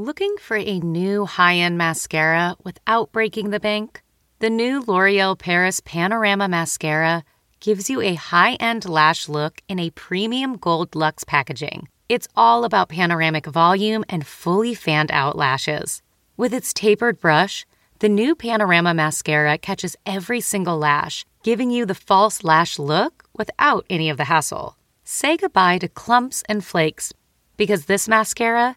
Looking for a new high end mascara without breaking the bank? The new L'Oreal Paris Panorama Mascara gives you a high end lash look in a premium gold luxe packaging. It's all about panoramic volume and fully fanned out lashes. With its tapered brush, the new Panorama Mascara catches every single lash, giving you the false lash look without any of the hassle. Say goodbye to clumps and flakes because this mascara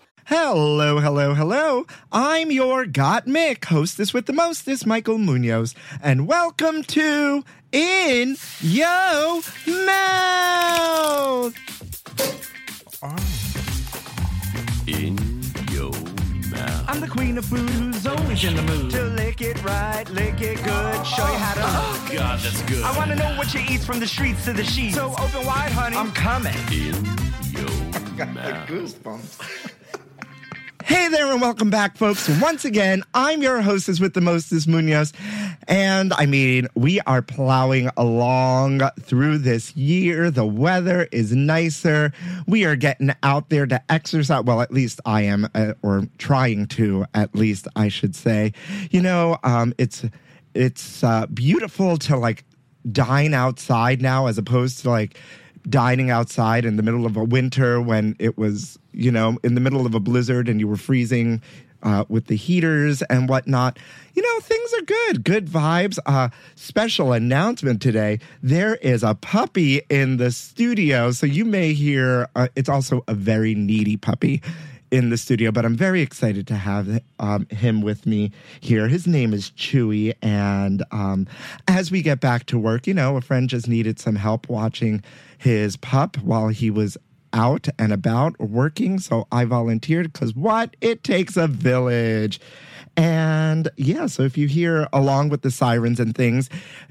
Hello, hello, hello. I'm your Got Mick, hostess with the most mostest, Michael Munoz, and welcome to In Yo Mouth. In your mouth. I'm the queen of food who's always in the mood to lick it right, lick it good, show you how to. Oh, God, that's good. I want to know what you eat from the streets to the sheets. So open wide, honey. I'm coming. In your mouth. Goosebumps. Hey there and welcome back, folks. Once again, I'm your hostess with the mostest Munoz. And I mean, we are plowing along through this year. The weather is nicer. We are getting out there to exercise. Well, at least I am, uh, or trying to, at least I should say. You know, um, it's, it's uh, beautiful to like dine outside now as opposed to like dining outside in the middle of a winter when it was, you know, in the middle of a blizzard and you were freezing uh, with the heaters and whatnot. You know, things are good. Good vibes. Uh, special announcement today. There is a puppy in the studio. So you may hear, uh, it's also a very needy puppy in the studio, but I'm very excited to have um, him with me here. His name is Chewy. And um, as we get back to work, you know, a friend just needed some help watching his pup while he was out and about working. So I volunteered because what? It takes a village. And yeah, so if you hear along with the sirens and things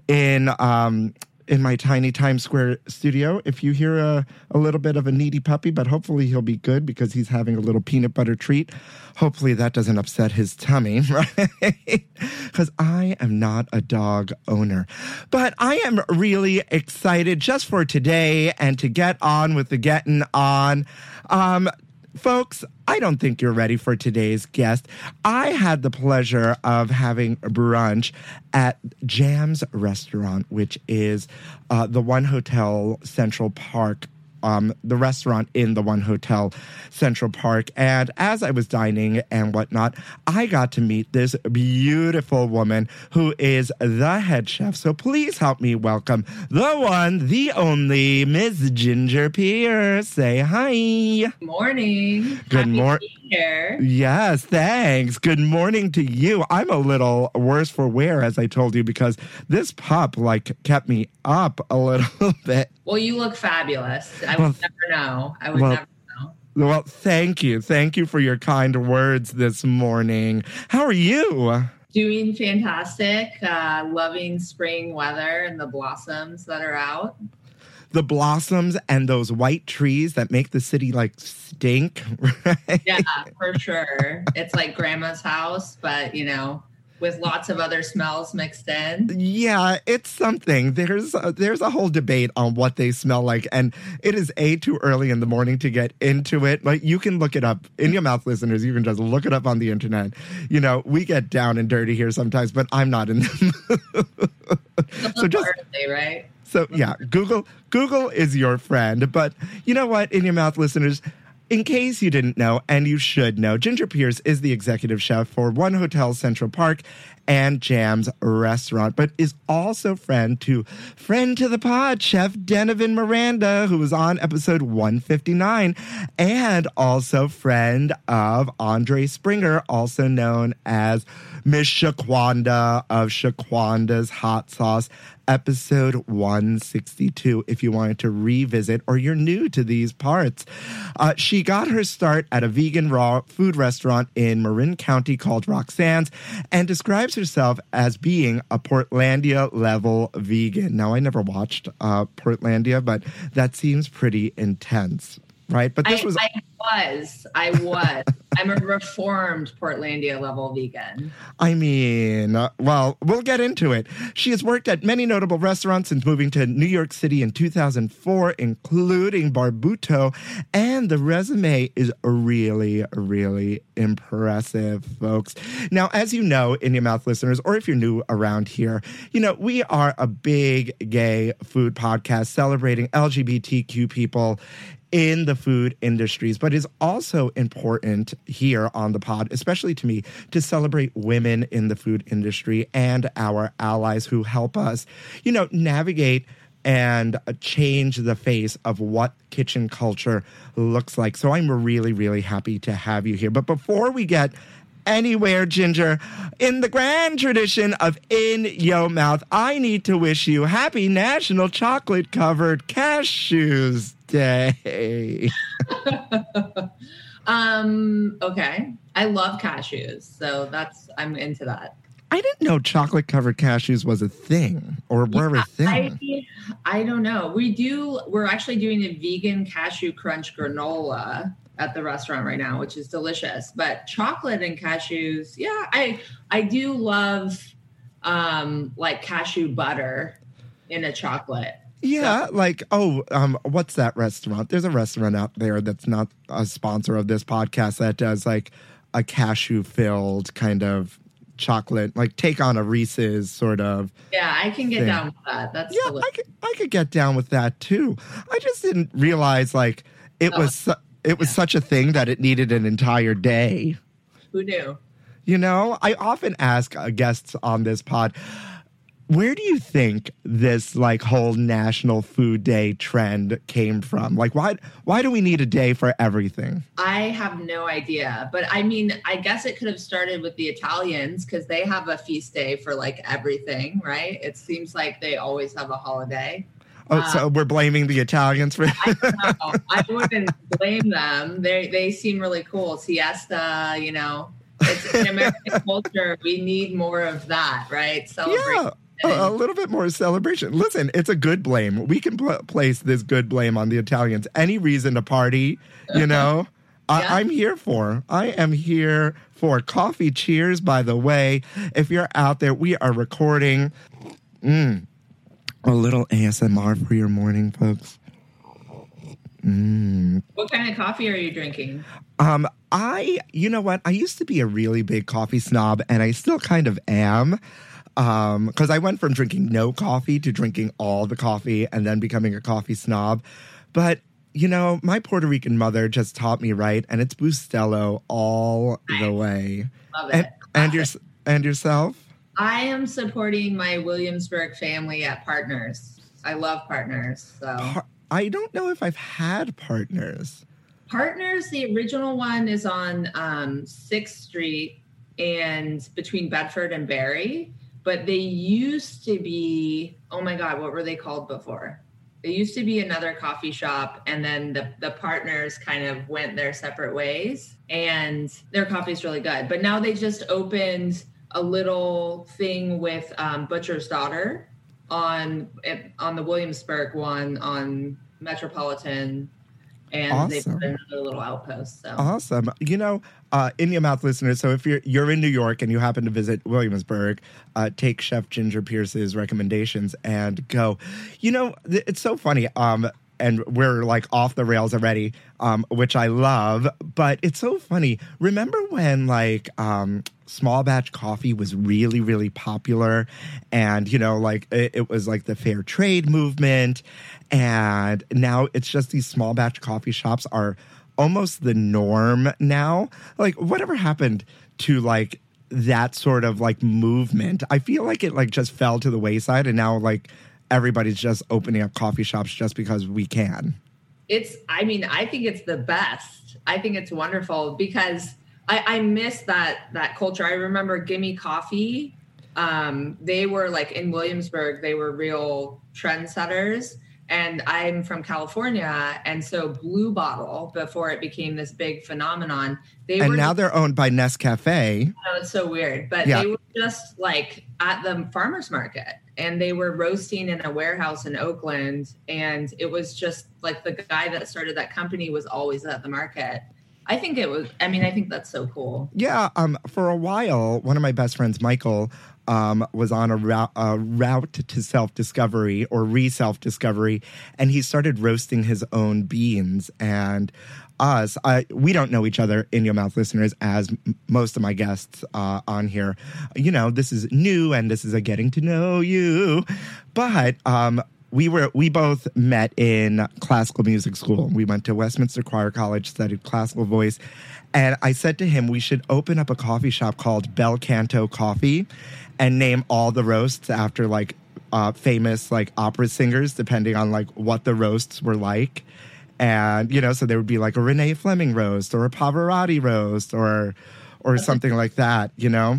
in um, in my tiny Times Square studio. If you hear a, a little bit of a needy puppy, but hopefully he'll be good because he's having a little peanut butter treat. Hopefully that doesn't upset his tummy, right? Because I am not a dog owner. But I am really excited just for today and to get on with the getting on. Um, folks, I don't think you're ready for today's guest. I had the pleasure of having brunch at Jam's Restaurant, which is uh, the One Hotel Central Park um, the restaurant in the one hotel central park. And as i was dining and whatnot i got to meet this beautiful woman who is the head chef. So please help me welcome the one the only miss ginger pierce. Say hi. Morning. Good Happy mor- to be Here. Yes, thanks. Good morning to you. I'm a little worse for wear, as I told you, because this pup like kept me up a little bit. Well, you look fabulous. I Well, would never know. I would well, never know. Well, thank you. Thank you for your kind words this morning. How are you? Doing fantastic. Uh, loving spring weather and the blossoms that are out. The blossoms and those white trees that make the city like stink, right? Yeah, for sure. It's like grandma's house, but you know, with lots of other smells mixed in. Yeah, it's something. There's a, there's a whole debate on what they smell like, and it is a too early in the morning to get into it. Like you can look it up in your mouth, listeners. You can just look it up on the internet. You know, we get down and dirty here sometimes, but I'm not in the mood. so just right? So yeah, Google Google is your friend. But you know what? In your mouth, listeners, In case you didn't know, and you should know, Ginger Pierce is the executive chef for One Hotel Central Park and Jam's restaurant, but is also friend to friend to the pod, Chef Denovan Miranda, who was on episode 159, and also friend of Andre Springer, also known as Miss Shaquanda of Shaquanda's Hot Sauce, episode 162, if you wanted to revisit or you're new to these parts. Uh, she got her start at a vegan raw food restaurant in Marin County called Roxanne's and describes herself as being a Portlandia level vegan. Now, I never watched uh, Portlandia, but that seems pretty intense right? But this I, was I was. I was. I'm a reformed Portlandia level vegan. I mean, uh, well, we'll get into it. She has worked at many notable restaurants since moving to New York City in 2004, including Barbuto, and the resume is really, really impressive, folks. Now, as you know, in your mouth listeners, or if you're new around here, you know, we are a big gay food podcast celebrating LGBTQ people in the food industries, but is also important here on the pod, especially to me, to celebrate women in the food industry and our allies who help us, you know, navigate and change the face of what kitchen culture looks like. So I'm really, really happy to have you here. But before we get anywhere, Ginger. In the grand tradition of In Yo Mouth, I need to wish you happy National Chocolate Covered Cashews Day. um, okay. I love cashews, so that's I'm into that. I didn't know chocolate covered cashews was a thing or were a thing. I, I don't know. We do. We're actually doing a vegan cashew crunch granola at the restaurant right now, which is delicious. But chocolate and cashews, yeah, I I do love um like cashew butter in a chocolate. Yeah, like oh, um, what's that restaurant? There's a restaurant out there that's not a sponsor of this podcast that does like a cashew filled kind of chocolate, like take on a Reese's sort of. Yeah, I can get thing. down with that. That's Yeah, delicious. I could I could get down with that too. I just didn't realize like it Oh. was su- it was such a thing that it needed an entire day. Who knew? You know, I often ask uh, guests on this pod, where do you think this like whole National Food Day trend came from? Like, why why do we need a day for everything? I have no idea, but I mean, I guess it could have started with the Italians because they have a feast day for like everything, right? It seems like they always have a holiday. Oh, so um, we're blaming the Italians for. I know. I wouldn't blame them. They they seem really cool. Siesta, you know, it's in American culture. We need more of that, right? Celebrate. yeah. A, little bit more celebration. Listen, it's a good blame. We can pl- place this good blame on the Italians. Any reason to party, you know, I- Yeah. I'm here for. I am here for coffee. Cheers, by the way. If you're out there, we are recording. Mm, a little ASMR for your morning, folks. What kind of coffee are you drinking? Um, I, you know what? I used to be a really big coffee snob, and I still kind of am. Um, because I went from drinking no coffee to drinking all the coffee and then becoming a coffee snob. But you know, my Puerto Rican mother just taught me right, and it's Bustelo all the way. Love it. And and your and yourself? I am supporting my Williamsburg family at Partners. I love Partners. So Par- I don't know if I've had partners. Partners, the original one is on um, Sixth Street and between Bedford and Berry. But they used to be, oh my God, what were they called before? They used to be another coffee shop, and then the, the partners kind of went their separate ways, and their coffee is really good. But now they just opened a little thing with um, Butcher's Daughter on on the Williamsburg one on Metropolitan, and they Awesome. put another little outpost. So Awesome. You know, uh, in your mouth listeners, so if you're you're in New York and you happen to visit Williamsburg, uh, take Chef Ginger Pierce's recommendations and go. You know, th- it's so funny. Um, and we're like off the rails already, um, which I love. But it's so funny. Remember when like um, small batch coffee was really, really popular, and you know, like it, it was like the fair trade movement, and now it's just these small batch coffee shops are almost the norm now. Like, whatever happened to like that sort of like movement? I feel like it like just fell to the wayside, and now like everybody's just opening up coffee shops just because we can. It's, I mean, I think it's the best. I think it's wonderful because I, I miss that that culture. I remember Gimme Coffee. Um, they were like in Williamsburg, they were real trendsetters. And I'm from California, and so Blue Bottle, before it became this big phenomenon, they were And were now they're owned by Nescafe. Oh, it's so weird. But Yeah. they were just like at the farmers market and they were roasting in a warehouse in Oakland. And it was just like the guy that started that company was always at the market. I think it was, I mean, I think that's so cool. Yeah, um, for a while, one of my best friends, Michael, um, was on a route, a route to self discovery or re self discovery, and he started roasting his own beans. And us, I, we don't know each other in your mouth listeners, as m- most of my guests uh, on here. You know, this is new and this is a getting to know you. But um, we were we both met in classical music school. We went to Westminster Choir College, studied classical voice, and I said to him we should open up a coffee shop called Bel Canto Coffee, and name all the roasts after like uh, famous like opera singers, depending on like what the roasts were like. And you know, so there would be like a Renee Fleming roast or a Pavarotti roast or or something like that. You know.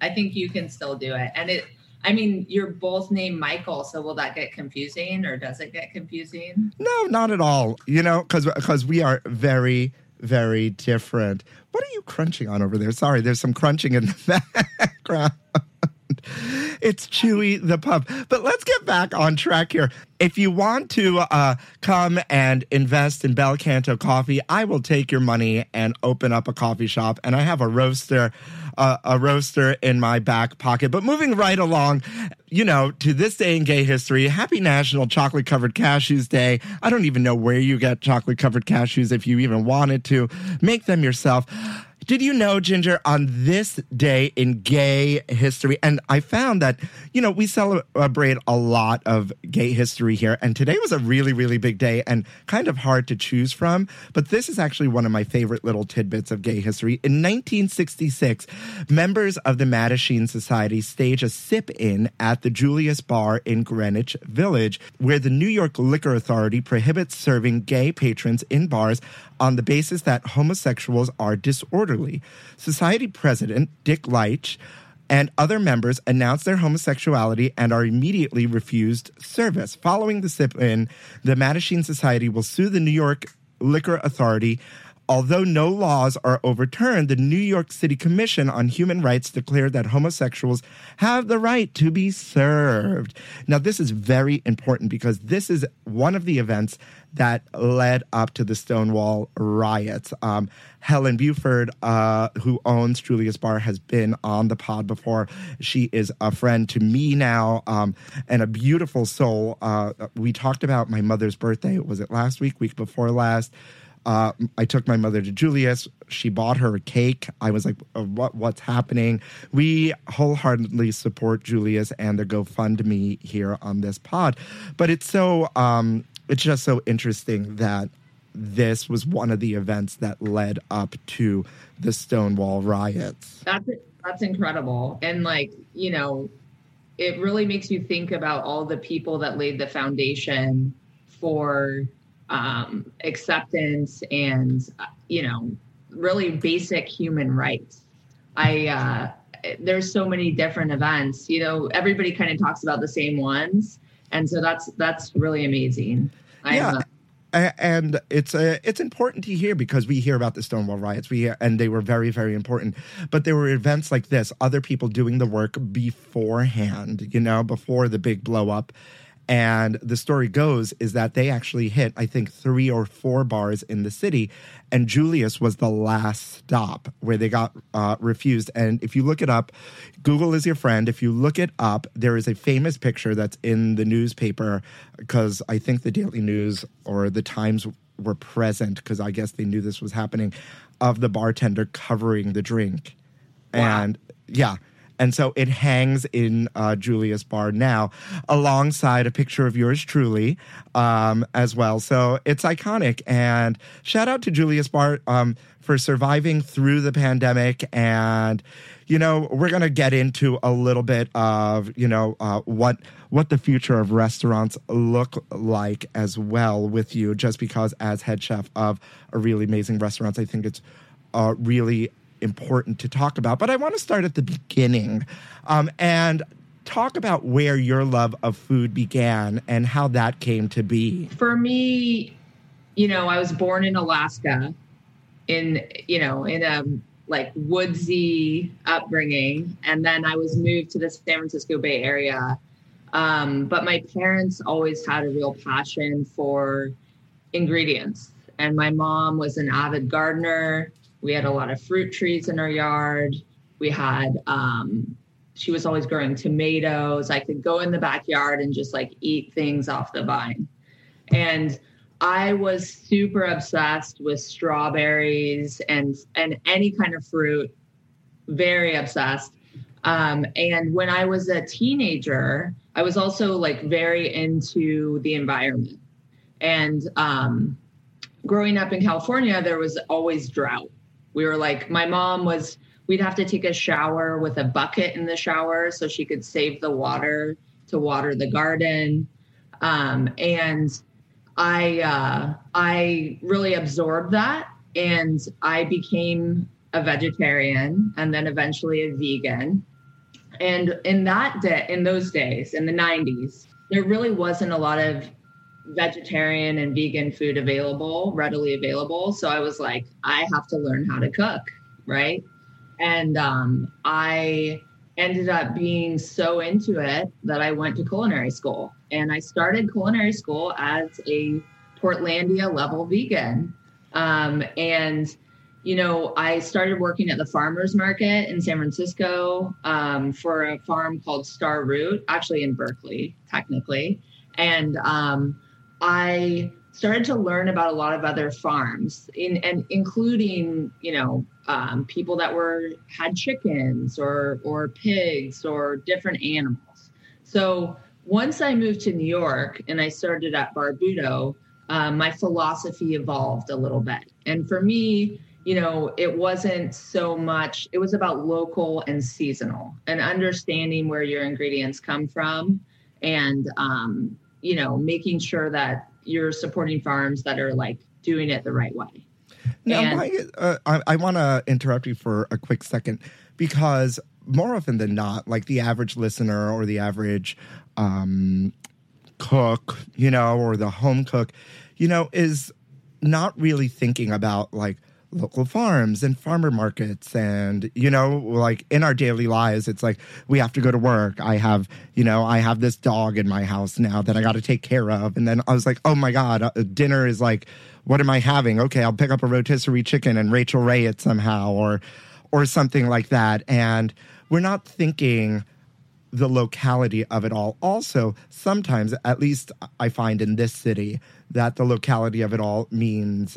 I think you can still do it. And it, I mean, you're both named Michael. So will that get confusing or does it get confusing? No, not at all. You know, because because we are very very different. What are you crunching on over there? Sorry, there's some crunching in the background. It's Chewy the pup. But let's get back on track here. If you want to uh, come and invest in Bel Canto coffee, I will take your money and open up a coffee shop. And I have a roaster, uh, a roaster in my back pocket. But moving right along, you know, to this day in gay history, happy National Chocolate Covered Cashews Day. I don't even know where you get chocolate covered cashews if you even wanted to. Make them yourself. Did you know, Ginger, on this day in gay history, and I found that, you know, we celebrate a lot of gay history here, and today was a really, really big day and kind of hard to choose from, but this is actually one of my favorite little tidbits of gay history. In 1966, members of the Mattachine Society stage a sip in at the Julius Bar in Greenwich Village, where the New York Liquor Authority prohibits serving gay patrons in bars on the basis that homosexuals are disorderly. Society president Dick Leitch and other members announced their homosexuality and are immediately refused service. Following the sip in, the Mattachine Society will sue the New York Liquor Authority. Although no laws are overturned, the New York City Commission on Human Rights declared that homosexuals have the right to be served. Now, this is very important because this is one of the events that led up to the Stonewall riots. Um, Helen Buford, uh, who owns Julius Bar, has been on the pod before. She is a friend to me now um, and a beautiful soul. Uh, we talked about my mother's birthday. Was it last week, week before last? Uh, I took my mother to Julius. She bought her a cake. I was like, uh, "What? What's happening?" We wholeheartedly support Julius and the GoFundMe here on this pod, but it's so um, it's just so interesting that this was one of the events that led up to the Stonewall riots. That's that's incredible. And like, you know, it really makes you think about all the people that laid the foundation for um, acceptance and you know, really basic human rights. I uh, there's so many different events. You know, everybody kind of talks about the same ones, and so that's that's really amazing. Yeah. A- and it's uh, it's important to hear because we hear about the Stonewall riots. We hear, and they were very very important. But there were events like this, other people doing the work beforehand. You know, before the big blow up. And the story goes is that they actually hit, I think, three or four bars in the city, and Julius was the last stop where they got uh, refused. And if you look it up, Google is your friend. If you look it up, there is a famous picture that's in the newspaper because I think the Daily News or the Times were present because I guess they knew this was happening of the bartender covering the drink. Wow. And yeah. And so it hangs in uh, Julius' bar now, alongside a picture of yours truly um, as well. So it's iconic. And shout out to Julius' bar um, for surviving through the pandemic. And, you know, we're going to get into a little bit of, you know, uh, what what the future of restaurants look like as well with you, just because as head chef of a really amazing restaurant, I think it's uh, really important to talk about. But I want to start at the beginning um, and talk about where your love of food began and how that came to be. For me, you know, I was born in Alaska in, you know, in a like woodsy upbringing. And then I was moved to the San Francisco Bay Area. Um, but my parents always had a real passion for ingredients. And my mom was an avid gardener. We had a lot of fruit trees in our yard. We had, um, she was always growing tomatoes. I could go in the backyard and just like eat things off the vine. And I was super obsessed with strawberries and and any kind of fruit, very obsessed. Um, and when I was a teenager, I was also like very into the environment. And um, growing up in California, there was always drought. We were like, my mom was, we'd have to take a shower with a bucket in the shower so she could save the water to water the garden. Um, and I, uh, I really absorbed that and I became a vegetarian and then eventually a vegan. And in that day, in those days, in the 90s, there really wasn't a lot of vegetarian and vegan food available, readily available. So I was like, I have to learn how to cook, right? And um, I ended up being so into it that I went to culinary school. And I started culinary school as a Portlandia level vegan. Um, and you know, I started working at the farmers market in San Francisco um, for a farm called Star Root, actually in Berkeley, technically. And um, I started to learn about a lot of other farms, in, and including, you know, um, people that were had chickens or or pigs or different animals. So once I moved to New York and I started at Barbuto, um, my philosophy evolved a little bit. And for me, you know, it wasn't so much, it was about local and seasonal and understanding where your ingredients come from and, um, you know, making sure that you're supporting farms that are like doing it the right way. Now, And- uh, I, I want to interrupt you for a quick second because more often than not, like the average listener or the average um, cook, you know, or the home cook, you know, is not really thinking about like local farms and farmer markets and you know like in our daily lives it's like we have to go to work. I have you know i have this dog in my house now that i got to take care of. And then i was like oh my god uh, dinner is like what am i having? Okay i'll pick up a rotisserie chicken and rachael ray it somehow or or something like that. And we're not thinking the locality of it all. Also, sometimes, at least I find in this city, that the locality of it all means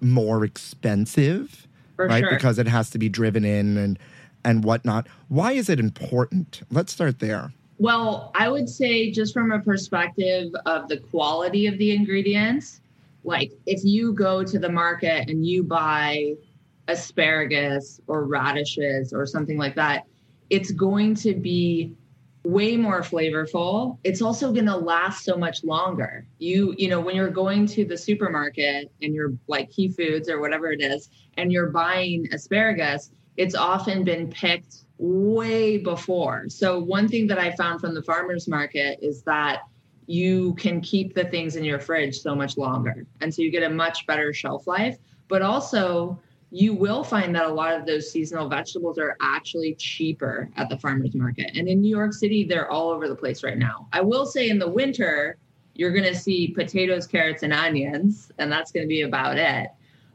more expensive, For right? sure. Because it has to be driven in and and whatnot. Why is it important? Let's start there. Well, I would say just from a perspective of the quality of the ingredients, like if you go to the market and you buy asparagus or radishes or something like that, it's going to be way more flavorful. It's also going to last so much longer. You, you know, when you're going to the supermarket and you're like Key Foods or whatever it is, and you're buying asparagus, it's often been picked way before. So one thing that I found from the farmers market is that you can keep the things in your fridge so much longer. And so you get a much better shelf life, but also you will find that a lot of those seasonal vegetables are actually cheaper at the farmers market. And in New York City, they're all over the place right now. I will say in the winter, you're going to see potatoes, carrots, and onions, and that's going to be about it.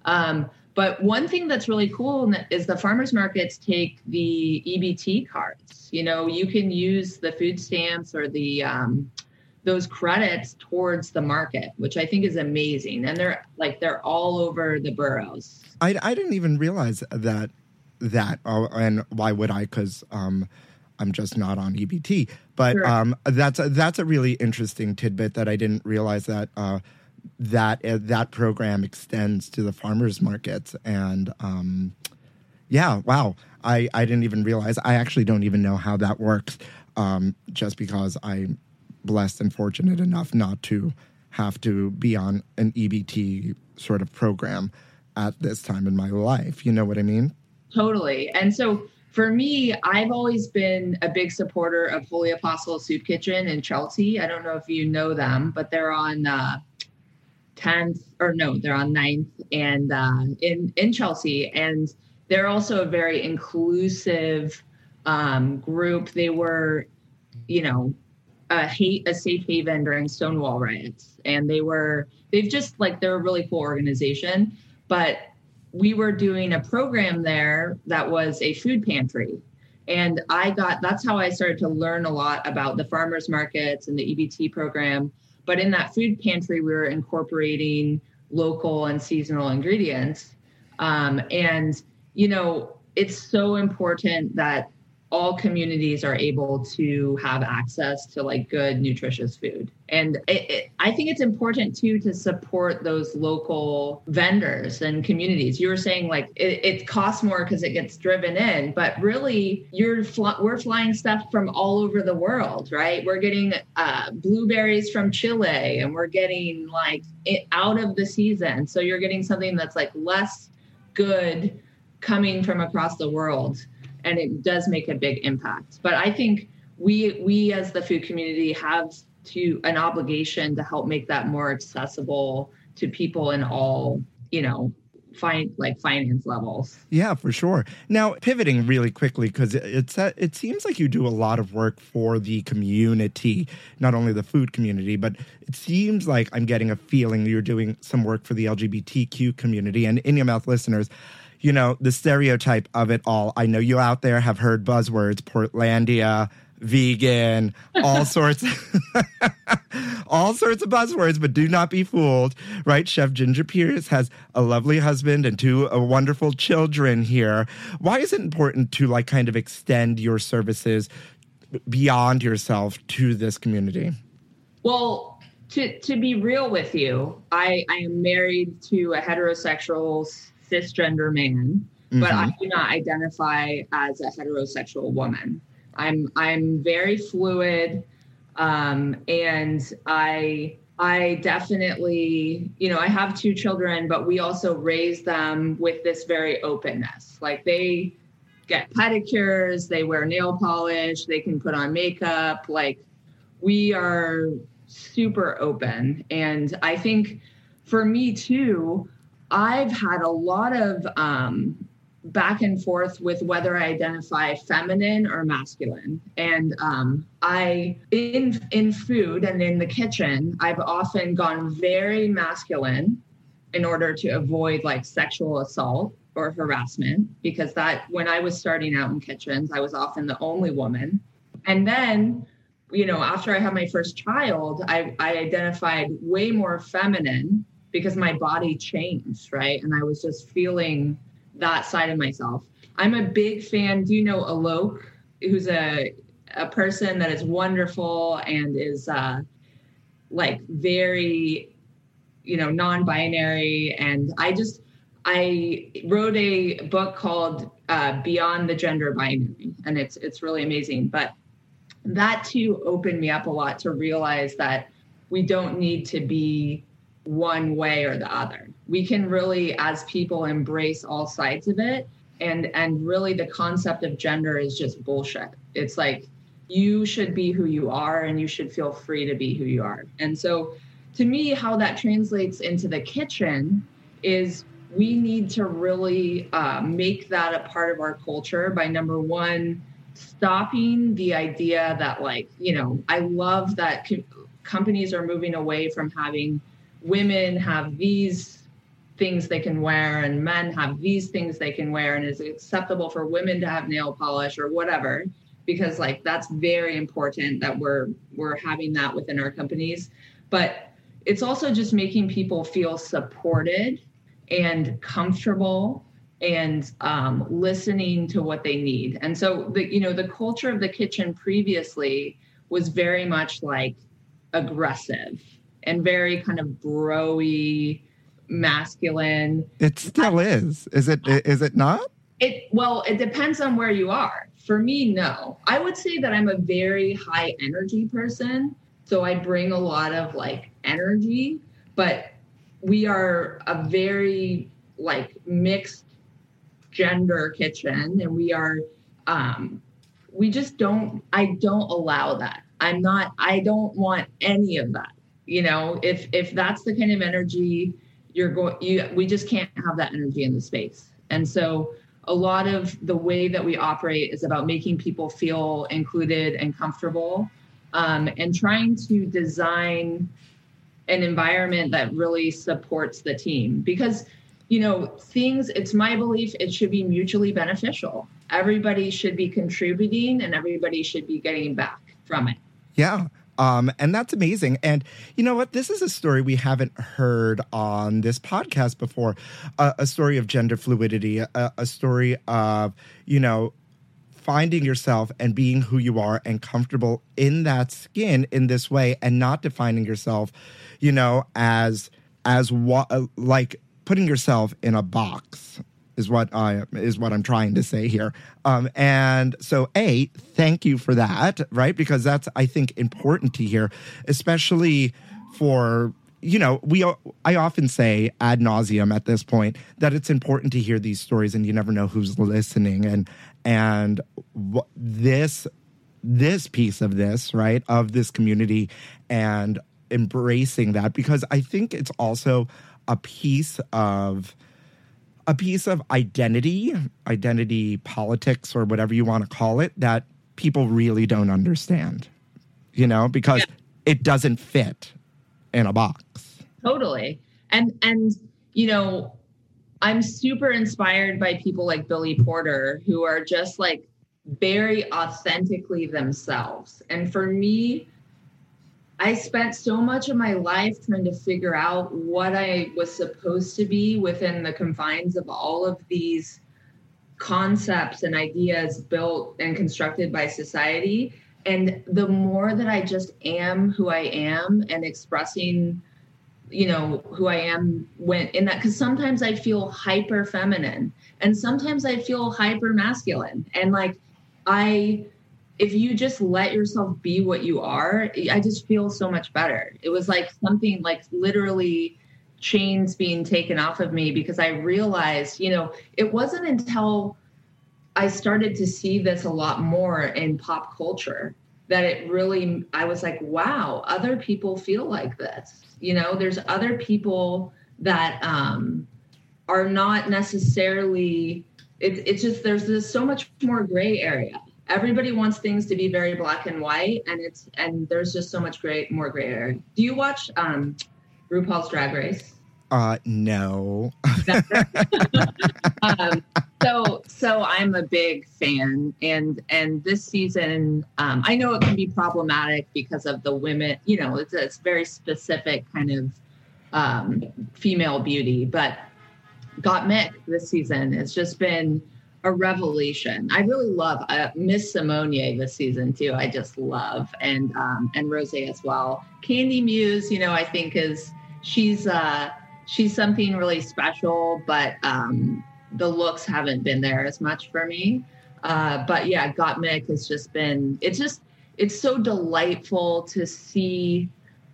Um, but one thing that's really cool is the farmers markets take the EBT cards. You know, you can use the food stamps or the um, those credits towards the market, which I think is amazing. And they're like they're all over the boroughs. I, I didn't even realize that that uh, and why would I? Because um, I'm just not on EBT. But Sure. um, that's a, that's a really interesting tidbit that I didn't realize that uh, that uh, that program extends to the farmers markets and. Um, yeah, wow. I, I didn't even realize. I actually don't even know how that works um, just because I'm blessed and fortunate enough not to have to be on an EBT sort of program at this time in my life. You know what I mean? Totally. And so for me, I've always been a big supporter of Holy Apostle Soup Kitchen in Chelsea. I don't know if you know them, but they're on uh, 10th or no, they're on 9th and uh, in in Chelsea, and they're also a very inclusive um, group. They were, you know, a hate a safe haven during Stonewall riots, and they were they've just like they're a really cool organization, but we were doing a program there that was a food pantry. And I got that's how I started to learn a lot about the farmers markets and the EBT program. But in that food pantry, we were incorporating local and seasonal ingredients. Um, and, you know, it's so important that all communities are able to have access to like good nutritious food. And it, it, i think it's important too to support those local vendors and communities. You were saying like it, it costs more because it gets driven in but really you're fl- we're flying stuff from all over the world right? We're getting uh, blueberries from chile and we're getting like out of the season. So you're getting something that's like less good coming from across the world and it does make a big impact. But I think we we as the food community have to an obligation to help make that more accessible to people in all, you know, find like finance levels. Yeah, for sure. Now, pivoting really quickly because it's uh, it seems like you do a lot of work for the community, not only the food community, but it seems like I'm getting a feeling you're doing some work for the LGBTQ community and in your mouth listeners. You know, the stereotype of it all. I know you out there have heard buzzwords, Portlandia, vegan, all sorts all sorts of buzzwords, but do not be fooled, right? Chef Ginger Pierce has a lovely husband and two uh, wonderful children here. Why is it important to like kind of extend your services beyond yourself to this community? Well, to to be real with you, I I am married to a heterosexual cisgender man, but I do not identify as a heterosexual woman. I'm I'm very fluid, um, and I I definitely you know I have two children, but we also raise them with this very openness. Like they get pedicures, they wear nail polish, they can put on makeup. Like we are super open, and I think for me too, I've had a lot of um, back and forth with whether I identify feminine or masculine. And um, I, in in food and in the kitchen, I've often gone very masculine in order to avoid like sexual assault or harassment because that when I was starting out in kitchens, I was often the only woman. And then, you know, after I had my first child, I, I identified way more feminine because my body changed, right? And I was just feeling that side of myself. I'm a big fan. Do you know Alok, who's a a person that is wonderful and is uh, like very, you know, non-binary. And I just I wrote a book called uh, Beyond the Gender Binary, and it's it's really amazing. But that too opened me up a lot to realize that we don't need to be one way or the other. We can really, as people, embrace all sides of it. And and really the concept of gender is just bullshit. It's like you should be who you are and you should feel free to be who you are. And so to me, how that translates into the kitchen is we need to really uh, make that a part of our culture by number one, stopping the idea that, like, you know, I love that co- companies are moving away from having women have these things they can wear and men have these things they can wear and is it acceptable for women to have nail polish or whatever because like that's very important that we're we're having that within our companies but it's also just making people feel supported and comfortable and um, listening to what they need. And so the you know the culture of the kitchen previously was very much like aggressive and very kind of broy, masculine. It still is. Is it? Is it not? It well, it depends on where you are. For me, no. I would say that I'm a very high energy person, so I bring a lot of like energy, but we are a very like mixed gender kitchen and we are um we just don't I don't allow that. I'm not I don't want any of that. You know, if if that's the kind of energy you're going you we just can't have that energy in the space. And so a lot of the way that we operate is about making people feel included and comfortable um, and trying to design an environment that really supports the team because you know things it's my belief it should be mutually beneficial everybody should be contributing and everybody should be getting back from it Yeah. Um, and that's amazing. And you know what? This is a story we haven't heard on this podcast before uh, a story of gender fluidity, a, a story of, you know, finding yourself and being who you are and comfortable in that skin in this way and not defining yourself, you know, as, as what, uh, like putting yourself in a box is what I is what I'm trying to say here. Um, and so, a thank you for that, right? Because that's I think important to hear, especially for you know we I often say ad nauseum at this point that it's important to hear these stories, and you never know who's listening, and and this this piece of this right of this community and embracing that because I think it's also a piece of a piece of identity, identity politics, or whatever you want to call it, that people really don't understand, you know, because it doesn't fit in a box. totally. And and you know i'm super inspired by people like billy porter who are just like very authentically themselves. And for me i spent so much of my life trying to figure out what i was supposed to be within the confines of all of these concepts and ideas built and constructed by society. And the more that i just am who i am and expressing you know who i am when in that because sometimes i feel hyper feminine and sometimes i feel hyper masculine and like i if you just let yourself be what you are i just feel so much better. It was like something like literally chains being taken off of me because i realized you know it wasn't until i started to see this a lot more in pop culture that it really i was like wow other people feel like this. You know there's other people that um are not necessarily it, it's just there's so much more gray area everybody wants things to be very black and white and it's and there's just so much gray more gray area do you watch um rupaul's drag race Uh, no. um, so so I'm a big fan, and and this season, um, I know it can be problematic because of the women. You know, it's it's very specific kind of um, female beauty, but Gottmik this season has just been a revelation. I really love uh, Miss Symone this season too. I just love and um, and Rose as well. Kandy Muse, you know, I think is she's uh, she's something really special, but um, the looks haven't been there as much for me. Uh, but yeah, Gottmik has just been. It's just it's so delightful to see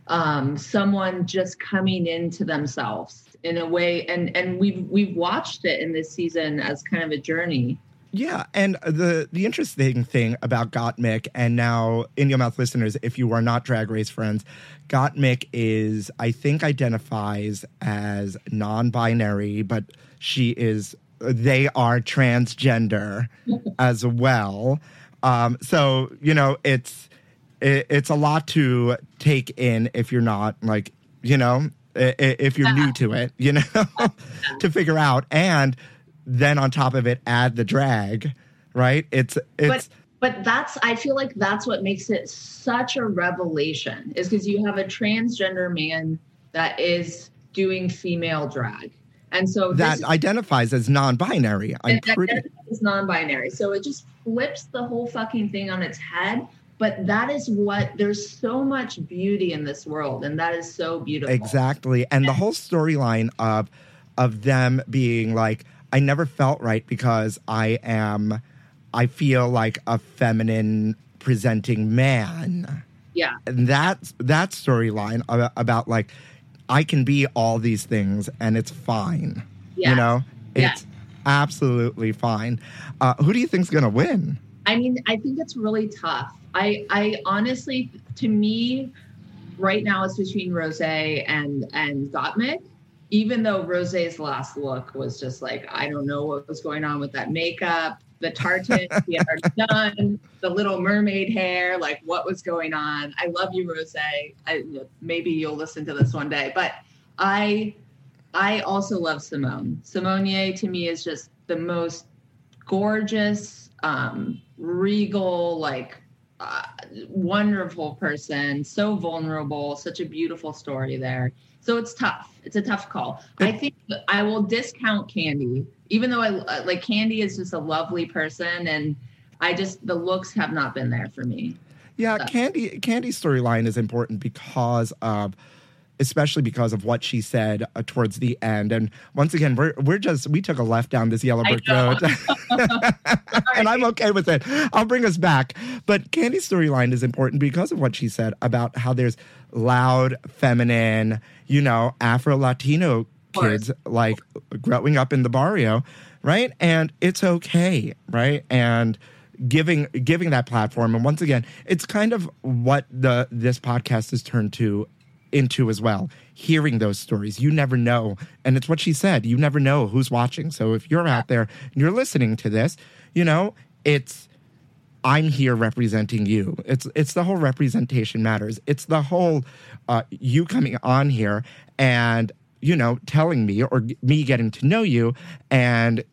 um, someone just coming into themselves in a way, and and we've we've watched it in this season as kind of a journey. Yeah, and the the interesting thing about Gottmik, and now in your mouth listeners, if you are not Drag Race friends, Gottmik is I think identifies as non-binary, but she is they are transgender as well. Um, so you know it's it, it's a lot to take in if you're not like you know if you're new to it, you know, to figure out and then on top of it add the drag right it's it's but but that's i feel like that's what makes it such a revelation is because you have a transgender man that is doing female drag And so that identifies as non-binary. I'm pretty. is non-binary. So it just flips the whole fucking thing on its head. But that is what there's so much beauty in this world, and that is so beautiful. Exactly. And the whole storyline of of them being like, I never felt right because I am I feel like a feminine presenting man. Yeah. And that that storyline about, about like I can be all these things and it's fine. Yeah. You know? Yeah. It's absolutely fine. Uh, who do you think's gonna win? I mean, I think it's really tough. I I honestly to me right now it's between Rose and and Gottmik. Even though Rose's last look was just like, I don't know what was going on with that makeup, the tartan he had already done, the little mermaid hair, like what was going on. I love you, Rose. I, maybe you'll listen to this one day. But I I also love Symone. Symone to me is just the most gorgeous, um, regal, like uh, wonderful person. So vulnerable. Such a beautiful story there. So it's tough. It's a tough call. I think I will discount Kandy, even though I uh, like Kandy is just a lovely person, and I just the looks have not been there for me. Yeah, So- Kandy Kandy's storyline is important because of especially because of what she said uh, towards the end. And once again, we're we're just we took a left down this yellow brick road. and I'm okay with it. I'll bring us back. But Kandy's storyline is important because of what she said about how there's loud, feminine, you know, Afro Latino kids like growing up in the barrio, right? And it's okay, right? And giving giving that platform and once again it's kind of what the this podcast has turned to into as well hearing those stories you never know and it's what she said you never know who's watching so if you're out there and you're listening to this you know it's I'm here representing you. It's it's the whole representation matters. It's the whole uh, you coming on here and you know telling me or me getting to know you and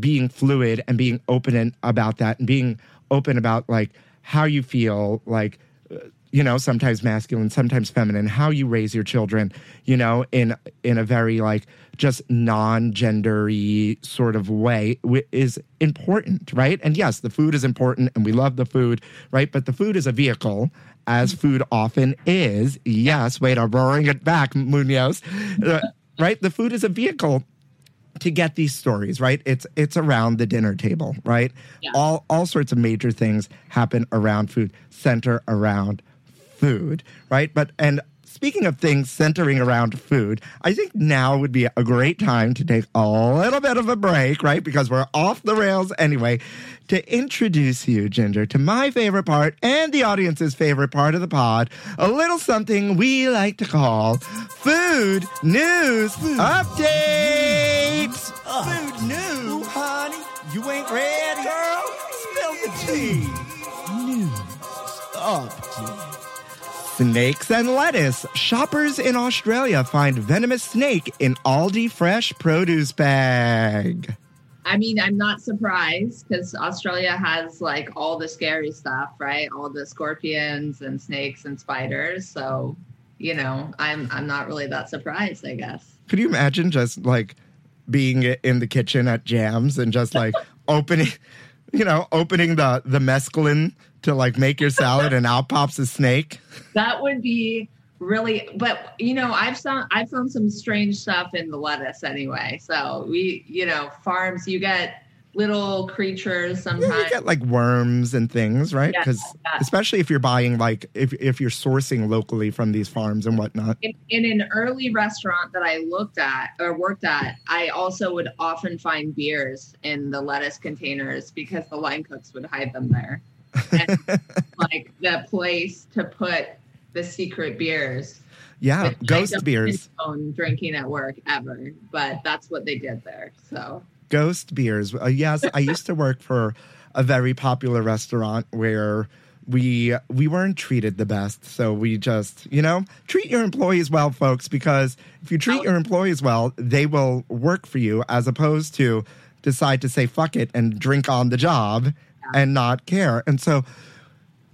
being fluid and being open about that and being open about like how you feel like uh, you know sometimes masculine sometimes feminine how you raise your children you know in in a very like just non-gendery sort of way is important right? And yes the food is important and we love the food right? But the food is a vehicle as food often is. Yes wait i'm roaring it back munoz. Uh, right? The food is a vehicle to get these stories right? It's it's around the dinner table right? Yeah. all all sorts of major things happen around food center around food right but and speaking of things centering around food i think now would be a great time to take a little bit of a break right because we're off the rails anyway to introduce you ginger to my favorite part and the audience's favorite part of the pod a little something we like to call food news updates Food news, honey. You ain't ready, girl. Spill the tea. News update. Snakes and lettuce. Shoppers in Australia find venomous snake in Aldi fresh produce bag. I mean, I'm not surprised because Australia has like all the scary stuff, right? All the scorpions and snakes and spiders. So, you know, I'm I'm not really that surprised, I guess. Could you imagine just like being in the kitchen at Jams and just like opening, you know, opening the the mesclun to like make your salad and out pops a snake? That would be really but you know, I've found I've found some strange stuff in the lettuce anyway. So we, you know, farms you get little creatures Yeah, sometimes. you get like worms and things, right? Yeah, Because yeah. especially if you're buying like if if you're sourcing locally from these farms and whatnot. in, in an early restaurant that I looked at or worked at, I also would often find beers in the lettuce containers because the line cooks would hide them there. And, like the place to put the secret beers. Yeah, which I ghost beers. condone drinking at work ever, but that's what they did there. So ghost beers. Uh, yes, I used to work for a very popular restaurant where we we weren't treated the best. So we just, you know, treat your employees well, folks, because if you treat your employees well, they will work for you as opposed to decide to say fuck it and drink on the job and not care. And so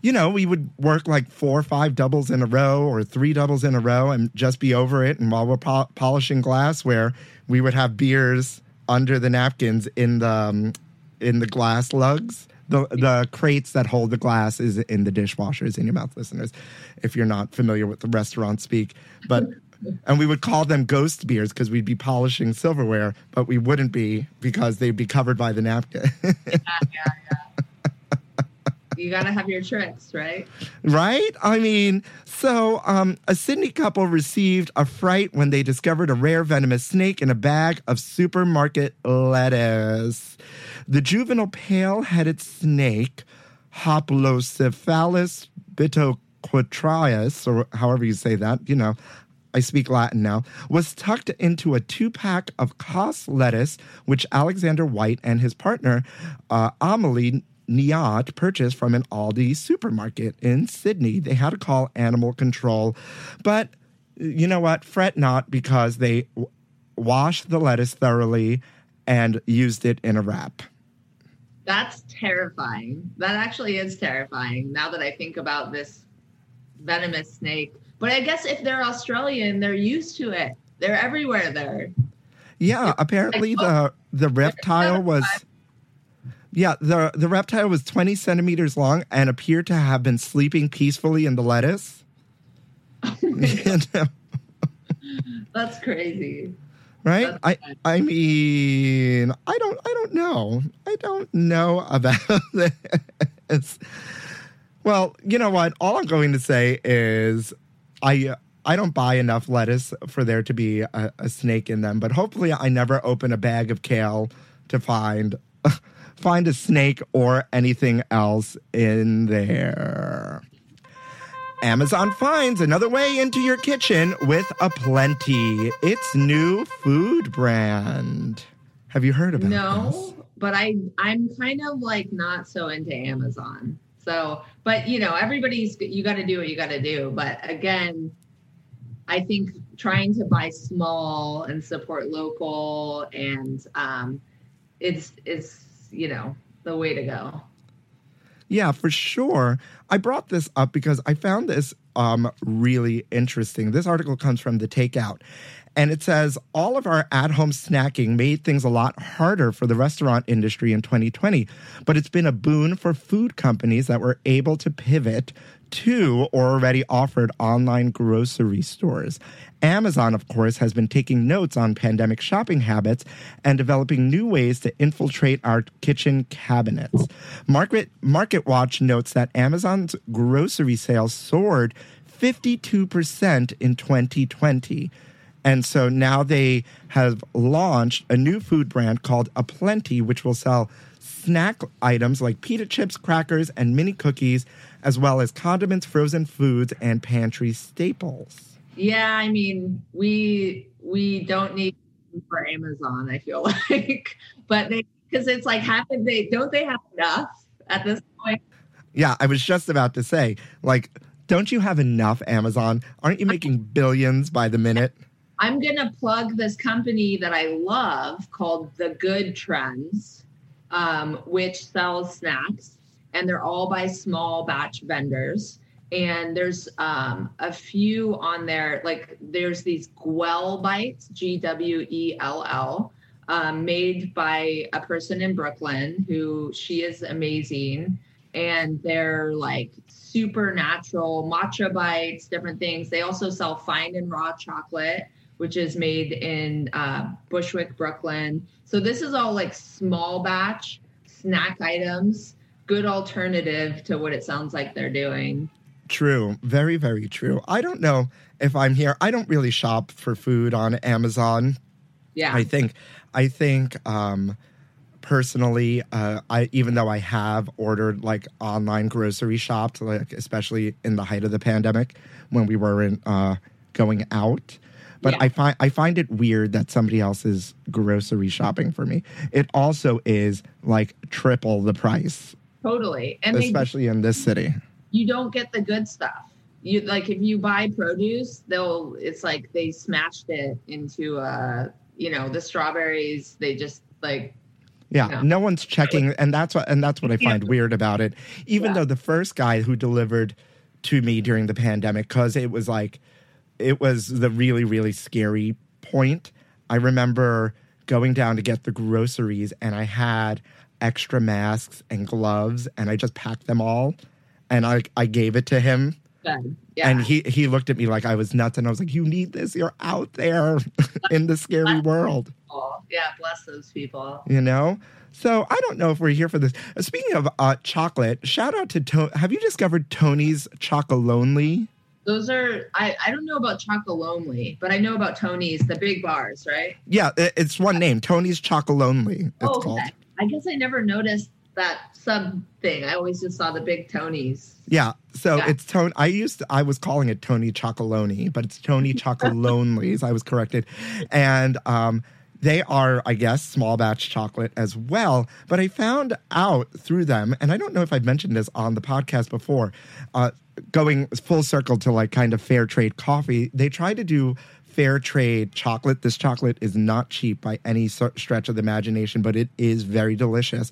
you know, we would work like four or five doubles in a row or three doubles in a row and just be over it. And while we're po- polishing glassware, we would have beers under the napkins in the um, in the glass lugs. The the crates that hold the glass is in the dishwashers in your mouth, listeners. If you're not familiar with the restaurant speak, but and we would call them ghost beers because we'd be polishing silverware, but we wouldn't be because they'd be covered by the napkin. You got to have your tricks, right? Right? I mean, so um, a Sydney couple received a fright when they discovered a rare venomous snake in a bag of supermarket lettuce. The juvenile pale headed snake, Hoplocephalus bitorquatus, or however you say that, you know, I speak Latin now, was tucked into a two pack of Cos lettuce, which Alexander White and his partner, uh, Amelie Niat, purchased from an Aldi supermarket in Sydney. They had to call animal control. But you know what? Fret not because they w- washed the lettuce thoroughly and used it in a wrap. That's terrifying. That actually is terrifying now that I think about this venomous snake. But I guess if they're Australian, they're used to it. They're everywhere there. Yeah, apparently the oh, the reptile was yeah, the the reptile was 20 centimeters long and appeared to have been sleeping peacefully in the lettuce. That's crazy. right? That's I. I mean, I don't I don't know. I don't know about this. Well, you know what? All I'm going to say is I I don't buy enough lettuce for there to be a, a snake in them, but hopefully I never open a bag of kale to find find a snake or anything else in there. Amazon finds another way into your kitchen with Aplenty. Its new food brand. Have you heard about it? No, this? but I I'm kind of like not so into Amazon. So, but you know, everybody's you got to do what you got to do. But again, I think trying to buy small and support local and um, it's it's you know the way to go. Yeah, for sure. I brought this up because I found this um, really interesting. This article comes from The Takeout, and it says all of our at home snacking made things a lot harder for the restaurant industry in 2020, but it's been a boon for food companies that were able to pivot to or already offered online grocery stores. Amazon, of course, has been taking notes on pandemic shopping habits and developing new ways to infiltrate our kitchen cabinets. Market, Market Watch notes that Amazon's grocery sales soared 52% in 2020. And so now they have launched a new food brand called Aplenty, which will sell snack items like pita chips, crackers, and mini cookies, as well as condiments, frozen foods, and pantry staples. Yeah, I mean, we we don't need for Amazon. I feel like, but they because it's like happen they don't they have enough at this point? Yeah, I was just about to say, like, don't you have enough, Amazon? Aren't you making billions by the minute? I'm gonna plug this company that I love called The Good Trends, um, which sells snacks, and they're all by small batch vendors. And there's um, a few on there, like there's these Gwell bites, G W E L L, um, made by a person in Brooklyn who she is amazing. And they're like super natural matcha bites, different things. They also sell fine and raw chocolate which is made in uh, Bushwick, Brooklyn. So this is all like small batch snack items, good alternative to what it sounds like they're doing. True. Very, very true. I don't know if I'm here. I don't really shop for food on Amazon. Yeah. I think, I think, um, personally, uh, I even though I have ordered like online grocery shops, like especially in the height of the pandemic when we weren't uh, going out, but Yeah. I find I find it weird that somebody else is grocery shopping for me. It also is like triple the price, totally. And they, especially in this city. you don't get the good stuff. You like if you buy produce, they'll it's like they smashed it into uh you know the strawberries. They just like Yeah, Yeah. no one's checking, and that's what and that's what I find weird about it. Even Yeah. though the first guy who delivered to me during the pandemic, because it was like, it was the really really scary point. I remember going down to get the groceries, and I had extra masks and gloves, and I just packed them all, and I I gave it to him. Yeah. And he he looked at me like I was nuts, and I was like, "You need this. You're out there in the scary world." Yeah, bless those people. you know so i don't know if we're here for this speaking of uh, chocolate shout out to to- have you discovered tony's chocolonely Those are I, I don't know about Choco Chocolonely, but I know about Tony's, the big bars, right? yeah it's one name tony's chocolonely it's oh, called okay. I guess I never noticed that sub thing. I always just saw the big Tony's. yeah so Yeah. it's tony i used to, i was calling it tony chocolonely but it's tony chocolonely's i was corrected and um they are, I guess, small batch chocolate as well. But I found out through them, and I don't know if I've mentioned this on the podcast before, uh, going full circle to like kind of fair trade coffee, they try to do fair trade chocolate. This chocolate is not cheap by any stretch of the imagination, but it is very delicious.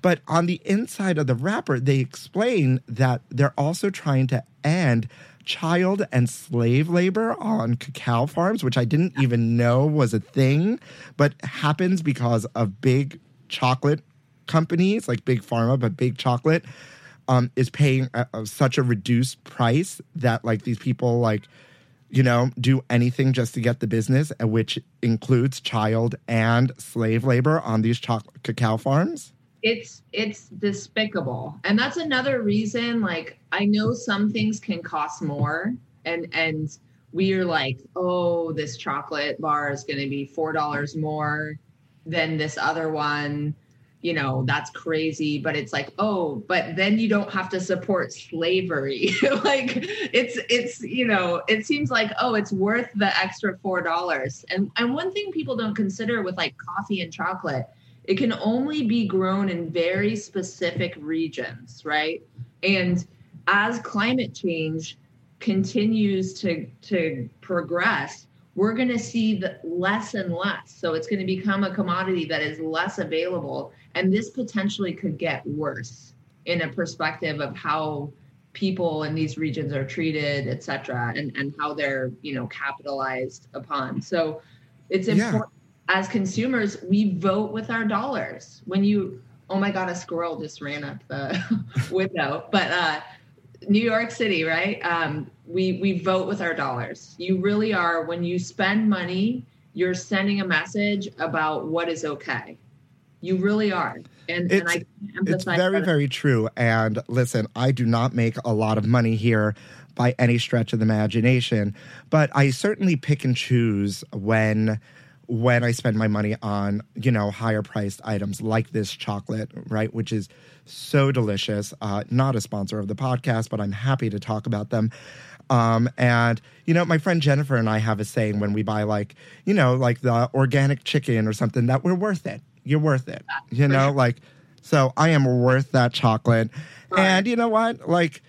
But on the inside of the wrapper, they explain that they're also trying to end child and slave labor on cacao farms, which I didn't even know was a thing, but happens because of big chocolate companies like Big Pharma, but Big Chocolate um, is paying a, a- such a reduced price that like these people like you know do anything just to get the business, uh, which includes child and slave labor on these cacao farms. it's it's despicable and that's another reason like i know some things can cost more and and we're like oh this chocolate bar is going to be four dollars more than this other one you know that's crazy but it's like oh but then you don't have to support slavery. Like it's it's you know it seems like oh it's worth the extra four dollars. And and one thing people don't consider with like coffee and chocolate it can only be grown in very specific regions right? And as climate change continues to to progress we're going to see the less and less. So it's going to become a commodity that is less available and this potentially could get worse in a perspective of how people in these regions are treated et cetera and and how they're you know capitalized upon so it's Yeah. important as consumers we vote with our dollars when you oh my god a squirrel just ran up the window but uh New York City, right? Um, we we vote with our dollars. You really are. When you spend money, you're sending a message about what is okay. You really are, and, and It's- I can't It's very, that very true. And listen, I do not make a lot of money here by any stretch of the imagination, but I certainly pick and choose when when I spend my money on, you know, higher priced items like this chocolate, right, which is so delicious. Uh, not a sponsor of the podcast, but I'm happy to talk about them. Um, and you know, my friend Jennifer and I have a saying when we buy like, you know, like the organic chicken or something that we're worth it. You're worth it. You know, like so I am worth that chocolate. And you know what? Like,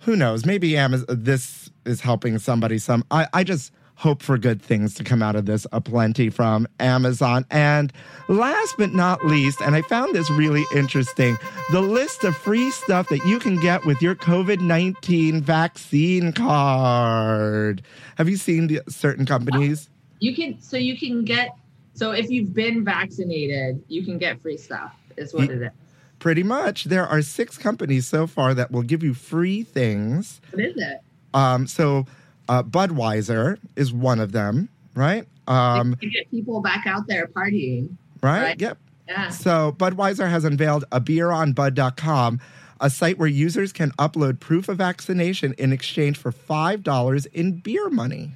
who knows? Maybe Amazon this is helping somebody some I, I just hope for good things to come out of this aplenty from Amazon. And last but not least, and I found this really interesting, the list of free stuff that you can get with your COVID-19 vaccine card. Have you seen the certain companies? you can. So you can get. So if you've been vaccinated, you can get free stuff. Is what it is. Pretty much. There are six companies so far that will give you free things. What is it? Um, so uh, Budweiser is one of them, right? Um, get people back out there partying. right? Right. Yep. Yeah. So Budweiser has unveiled a beeronbud.com, a site where users can upload proof of vaccination in exchange for $5 in beer money.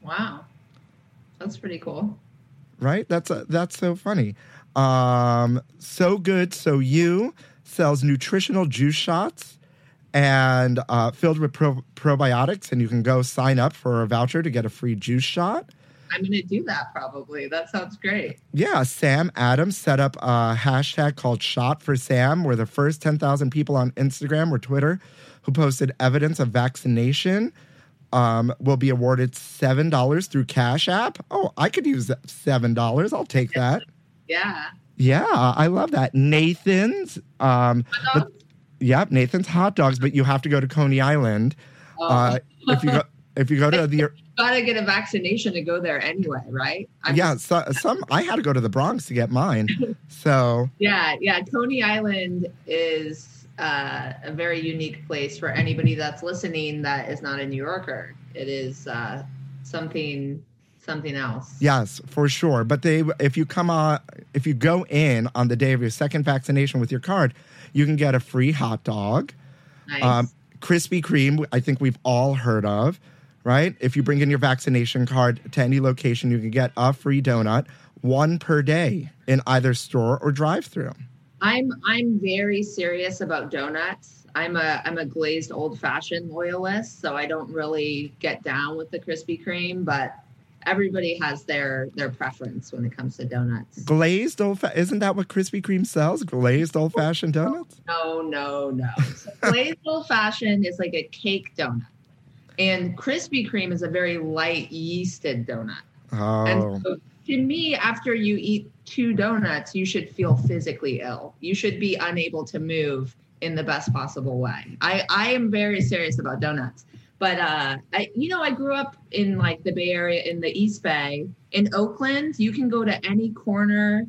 Wow. That's pretty cool. Right? That's a, that's so funny. Um, so good, so you sells nutritional juice shots and uh, filled with pro- probiotics, and you can go sign up for a voucher to get a free juice shot. I'm going to do that probably. That sounds great. Yeah, Sam Adams set up a hashtag called Shot for Sam, where the first 10,000 people on Instagram or Twitter who posted evidence of vaccination um, will be awarded $7 through Cash App. Oh, I could use $7. I'll take that. Yeah. Yeah, I love that. Nathan's. Um, but, yep, Nathan's hot dogs, but you have to go to Coney Island. Oh. Uh, if you go, if you go to the Gotta get a vaccination to go there anyway, right? I'm yeah, so, some I had to go to the Bronx to get mine. So Yeah, yeah. Coney Island is uh, a very unique place for anybody that's listening that is not a New Yorker. It is uh, something something else. yes, for sure. But they, if you come on, if you go in on the day of your second vaccination with your card, you can get a free hot dog. Nice. Um, Krispy Kreme, I think we've all heard of, right? If you bring in your vaccination card to any location, you can get a free donut, one per day in either store or drive-through. I'm I'm very serious about donuts. I'm a I'm a glazed old fashioned loyalist, so I don't really get down with the Krispy Kreme, but everybody has their their preference when it comes to donuts. Glazed old, fa- isn't that what Krispy Kreme sells? Glazed old-fashioned donuts. No, no, no. So glazed old fashioned is like a cake donut. And Krispy Kreme is a very light yeasted donut. Oh, And so to me, after you eat two donuts, you should feel physically ill. You should be unable to move in the best possible way. I, I am very serious about donuts. But uh, I, you know, I grew up in like the Bay Area in the East Bay. In Oakland, you can go to any corner,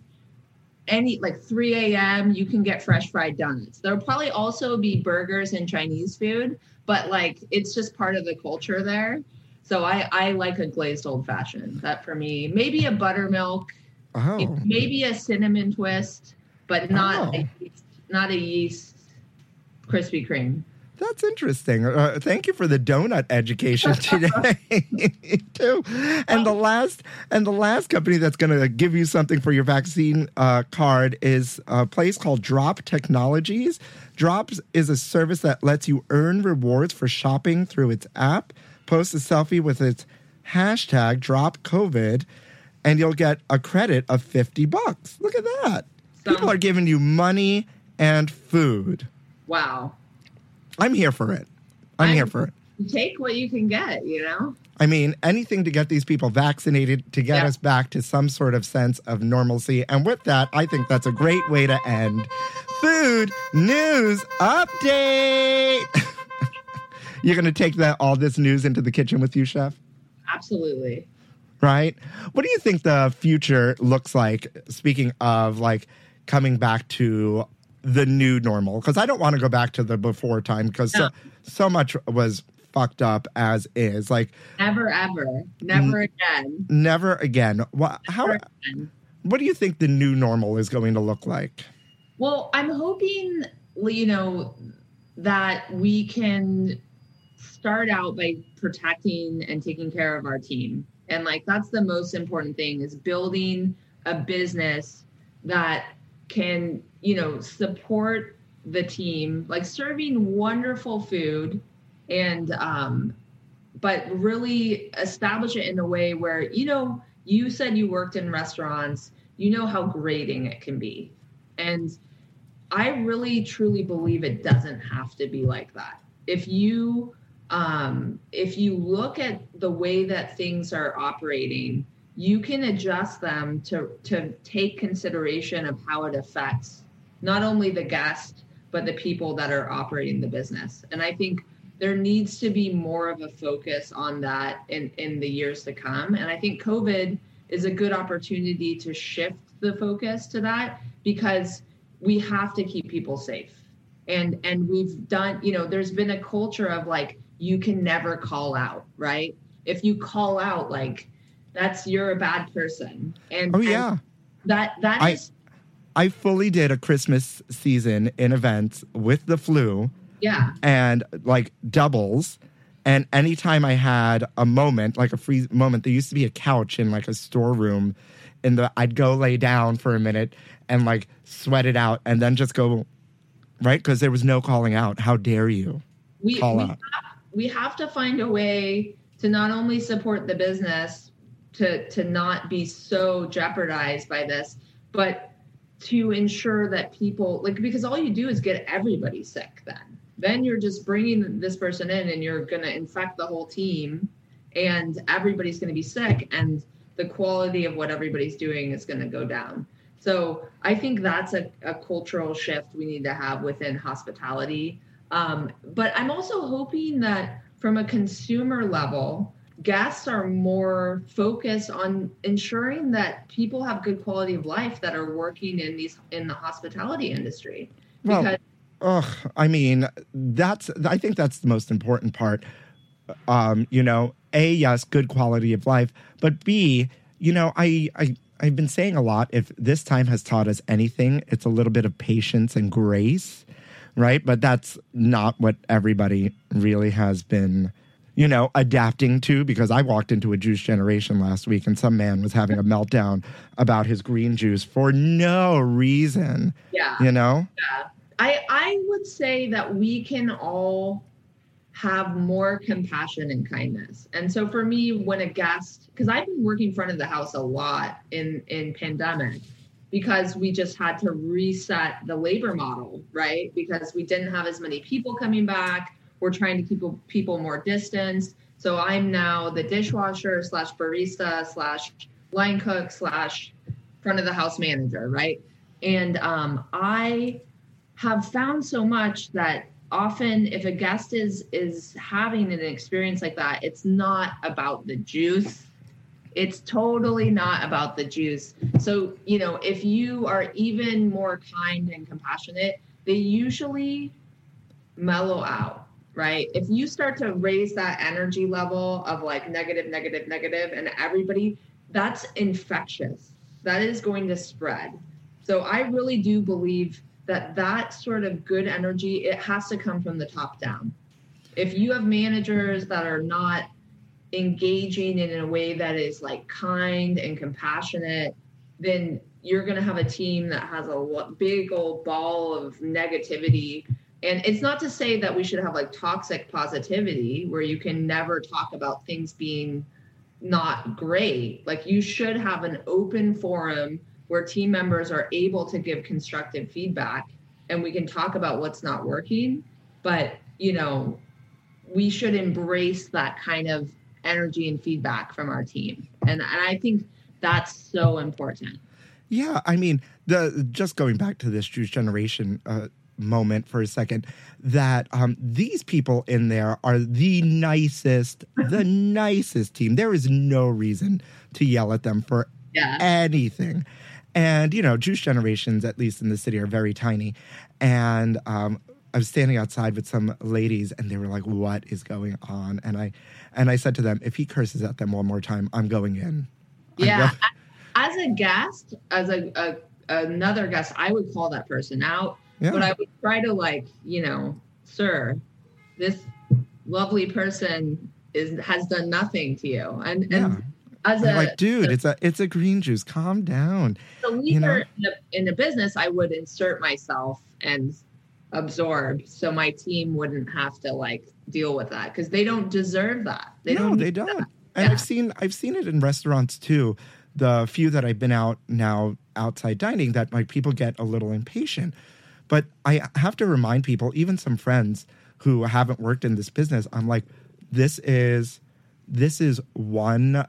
any like 3 a.m. You can get fresh fried donuts. There'll probably also be burgers and Chinese food, but like it's just part of the culture there. So I, I like a glazed old fashioned. That for me, maybe a buttermilk, oh, maybe a cinnamon twist, but not Oh. a yeast, not a yeast Krispy Kreme. that's interesting. Uh, thank you for the donut education today, too. And the last, and the last company that's going to give you something for your vaccine uh, card is a place called Drop Technologies. Drops is a service that lets you earn rewards for shopping through its app. Post a selfie with its hashtag Drop COVID, and you'll get a credit of fifty bucks. Look at that. People are giving you money and food. Wow. I'm here for it. I'm I'm- here for it. Take what you can get, you know? I mean, anything to get these people vaccinated to get Yeah. us back to some sort of sense of normalcy. And with that, I think that's a great way to end. Food news update. You're going to take that all this news into the kitchen with you, chef? Absolutely. Right? What do you think the future looks like? Speaking of like coming back to the new normal, because I don't want to go back to the before time because so, No. so much was fucked up as is. Like Never ever. Never again. never again. What? How? Never again. What do you think the new normal is going to look like? Well, I'm hoping, you know, that we can start out by protecting and taking care of our team. And like that's the most important thing is building a business that can, you know, support the team, like serving wonderful food and um but really establish it in a way where, you know, you said you worked in restaurants, you know how grating it can be. And I really truly believe it doesn't have to be like that. If you um, if you look at the way that things are operating, you can adjust them to to take consideration of how it affects not only the guest but the people that are operating the business. And I think there needs to be more of a focus on that in in the years to come. And I think COVID is a good opportunity to shift the focus to that because we have to keep people safe and and we've done you know there's been a culture of like you can never call out right if you call out like that's you're a bad person and Oh and yeah. that that I- is I fully did a Christmas season in events with the flu yeah and like doubles. And anytime I had a moment, like a free moment, there used to be a couch in like a storeroom. And the I'd go lay down for a minute and like sweat it out and then just go right because there was no calling out. How dare you? we Call we out. have, we have to find a way to not only support the business to to not be so jeopardized by this but to ensure that people like because all you do is get everybody sick then then you're just bringing this person in and you're going to infect the whole team and everybody's going to be sick and the quality of what everybody's doing is going to go down So I think that's a, a cultural shift we need to have within hospitality. Um, but I'm also hoping that from a consumer level, guests are more focused on ensuring that people have good quality of life that are working in these in the hospitality industry. Well, Because Ugh, I mean, that's I think that's the most important part. Um, you know, A, yes, good quality of life, but B, you know, I I I've been saying a lot if this time has taught us anything, it's a little bit of patience and grace, right? But that's not what everybody really has been you know, adapting to because I walked into a juice generation last week and some man was having a meltdown about his green juice for no reason, yeah. you know? Yeah. I I would say that we can all have more compassion and kindness. And so for me, when a guest, because I've been working front of the house a lot in in pandemic, because we just had to reset the labor model, right? Because we didn't have as many people coming back. We're trying to keep people more distanced. So I'm now the dishwasher slash barista slash line cook slash front of the house manager, right? And um, I have found so much that often if a guest is is having an experience like that it's not about the juice it's totally not about the juice. So you know if you are even more kind and compassionate they usually mellow out right? If you start to raise that energy level of like negative negative negative and everybody that's infectious. That is going to spread. So i really do believe that that sort of good energy it has to come from the top down. If you have managers that are not engaging in a way that is like kind and compassionate then you're going to have a team that has a big old ball of negativity. And it's not to say that we should have like toxic positivity where you can never talk about things being not great. Like you should have an open forum where team members are able to give constructive feedback and we can talk about what's not working. But you know we should embrace that kind of energy and feedback from our team and, and i think that's so important Yeah, I mean, the just going back to this Juice Generation uh, moment for a second, that um, these people in there are the nicest, the nicest team. There is no reason to yell at them for yeah anything. And, you know, juice generations, at least in the city, are very tiny. And um, I was standing outside with some ladies and they were like, what is going on? And I and I said to them, if he curses at them one more time, I'm going in. I'm yeah go- as a guest as a, a another guest i would call that person out Yeah. but i would try to like you know sir this lovely person is has done nothing to you and yeah. and as a like, dude, it's a it's a green juice. Calm down. the leader you know? in, the, in the business i would insert myself and absorb so my team wouldn't have to like deal with that because they don't deserve that they no, don't they don't. that. And Yeah. I've seen I've seen it in restaurants too. The few that I've been out now outside dining that my people get a little impatient. But I have to remind people, even some friends who haven't worked in this business, I'm like, this is this is one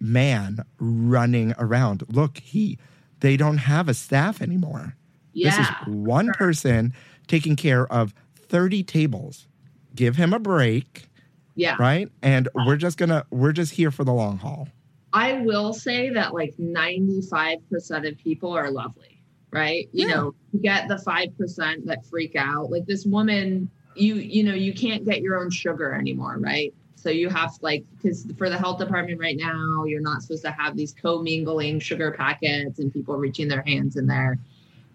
man running around. Look, he they don't have a staff anymore. yeah, This is one person taking care of 30 tables. Give him a break yeah right? And we're just gonna we're just here for the long haul. I will say that like 95% of people are lovely, right? You Yeah. know, you get the 5% that freak out. Like this woman, you you know, you can't get your own sugar anymore, right? So you have like because for the health department right now, you're not supposed to have these co-mingling sugar packets and people reaching their hands in there.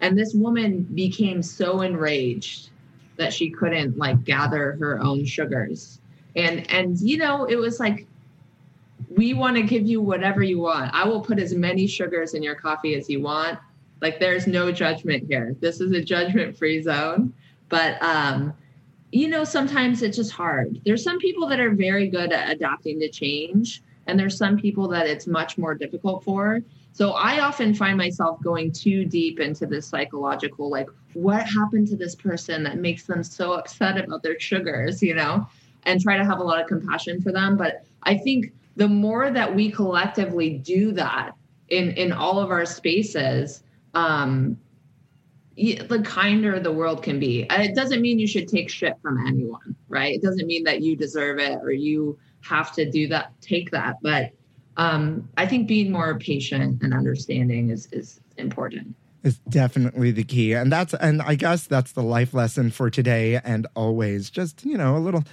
And this woman became so enraged that she couldn't like gather her own sugars. And and you know, it was like we want to give you whatever you want. I will put as many sugars in your coffee as you want. Like there's no judgment here. This is a judgment free zone. But um, you know, sometimes it's just hard. There's some people that are very good at adapting to change, and there's some people that it's much more difficult for. So I often find myself going too deep into this psychological, like, what happened to this person that makes them so upset about their sugars, you know, and try to have a lot of compassion for them. But I think the more that we collectively do that in in all of our spaces um, the kinder the world can be. It doesn't mean you should take shit from anyone, right? It doesn't mean that you deserve it or you have to do that, take that. But um, I think being more patient and understanding is is important. is definitely the key. And that's and i guess that's the life lesson for today and always. Just you know a little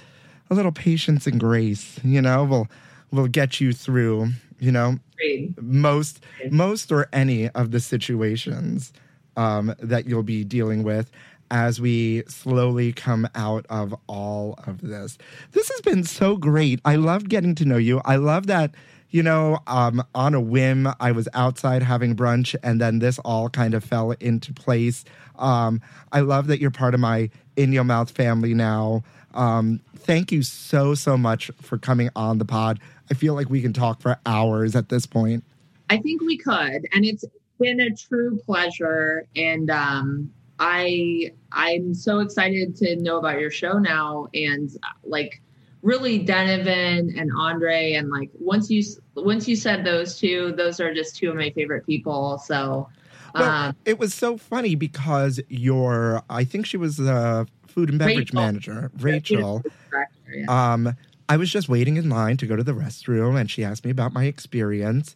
a little patience and grace you know will will get you through you know Agreed. most most or any of the situations um, that you'll be dealing with as we slowly come out of all of this. This has been so great. I loved getting to know you. I love that you know um, on a whim i was outside having brunch and then this all kind of fell into place. Um, i love that you're part of my in your mouth family now. Um, thank you so so much for coming on the pod. I feel like we can talk for hours at this point. I think we could, and it's been a true pleasure. And um, I I'm so excited to know about your show now, and like really Donovan and Andre, and like once you once you said those two, those are just two of my favorite people. So. Well, um, it was so funny because your, I think she was the food and beverage Rachel. manager, Rachel. director, yeah. Um, I was just waiting in line to go to the restroom, and she asked me about my experience.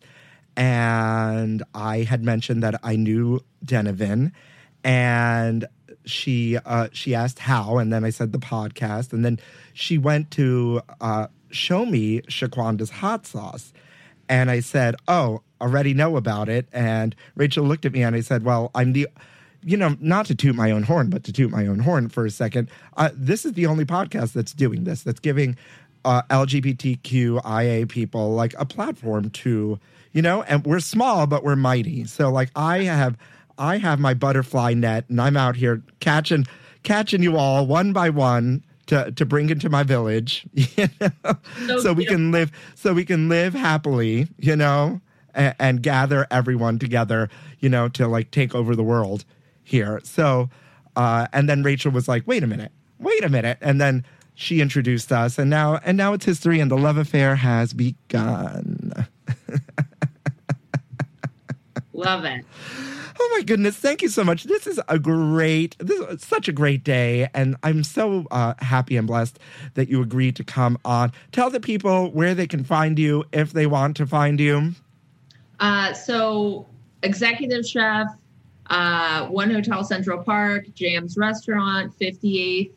And I had mentioned that I knew Donovan, and she uh, she asked how, and then I said the podcast, and then she went to uh, show me Shaquanda's hot sauce, and I said, "Oh, already know about it." And Rachel looked at me, and I said, "Well, I'm the." you know, not to toot my own horn, but to toot my own horn for a second, uh, this is the only podcast that's doing this, that's giving uh, LGBTQIA people like a platform to, you know, and we're small, but we're mighty. So like I have, I have my butterfly net and I'm out here catching, catching you all one by one to, to bring into my village, you know, So so we can live, so we can live happily, you know, and, and gather everyone together, you know, to like take over the world here. So, uh, and then Rachel was like, wait a minute, wait a minute. And then she introduced us and now, and now it's history and the love affair has begun. Love it. Oh my goodness. Thank you so much. This is a great, this is such a great day. And I'm so uh, happy and blessed that you agreed to come on. Tell the people where they can find you if they want to find you. Uh, so, executive chef, uh, One Hotel Central Park, Jam's Restaurant, 58th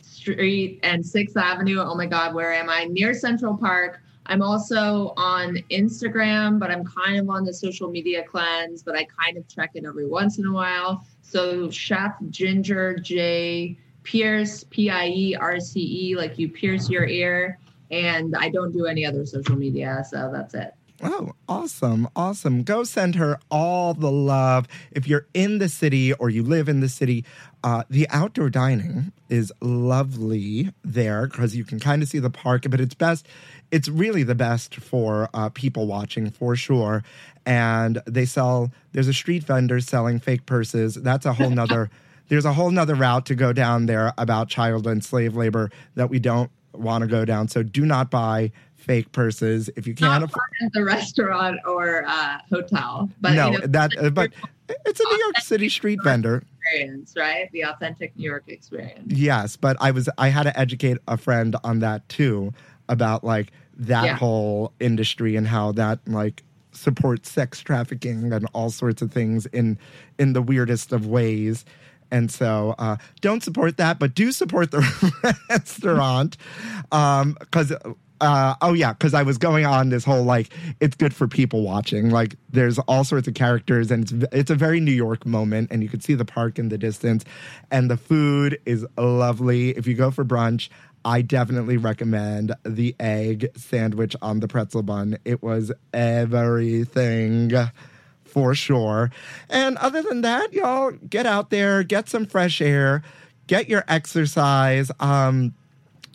Street and 6th Avenue. Oh my God, where am I? Near Central Park. I'm also on Instagram, but I'm kind of on the social media cleanse, but I kind of check it every once in a while. So, Chef Ginger J. Pierce, P I E R C E, like you pierce your ear. And I don't do any other social media. So, that's it. Oh, awesome. Awesome. Go send her all the love. If you're in the city or you live in the city, uh, the outdoor dining is lovely there because you can kind of see the park, but it's best. It's really the best for uh, people watching for sure. And they sell, there's a street vendor selling fake purses. That's a whole nother, there's a whole nother route to go down there about child and slave labor that we don't want to go down. So do not buy fake purses if you can't afford at the restaurant or uh, hotel, but no, you know, that but it's a New York City street vendor. Experience, right? The authentic New York experience. Yes, but I was I had to educate a friend on that too about like that Yeah. whole industry and how that like supports sex trafficking and all sorts of things in in the weirdest of ways. And so, uh, don't support that, but do support the restaurant, Um because. Uh, oh yeah, because I was going on this whole like it's good for people watching. Like there's all sorts of characters, and it's it's a very New York moment, and you can see the park in the distance, and the food is lovely. If you go for brunch, I definitely recommend the egg sandwich on the pretzel bun. It was everything for sure. And other than that, y'all get out there, get some fresh air, get your exercise. Um,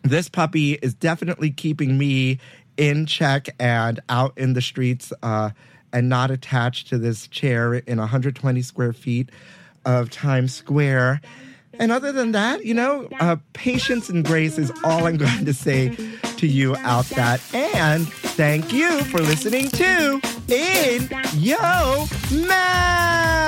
this puppy is definitely keeping me in check and out in the streets uh, and not attached to this chair in 120 square feet of Times Square. And other than that, you know, uh, patience and grace is all I'm going to say to you out that. And thank you for listening to in yo mouth.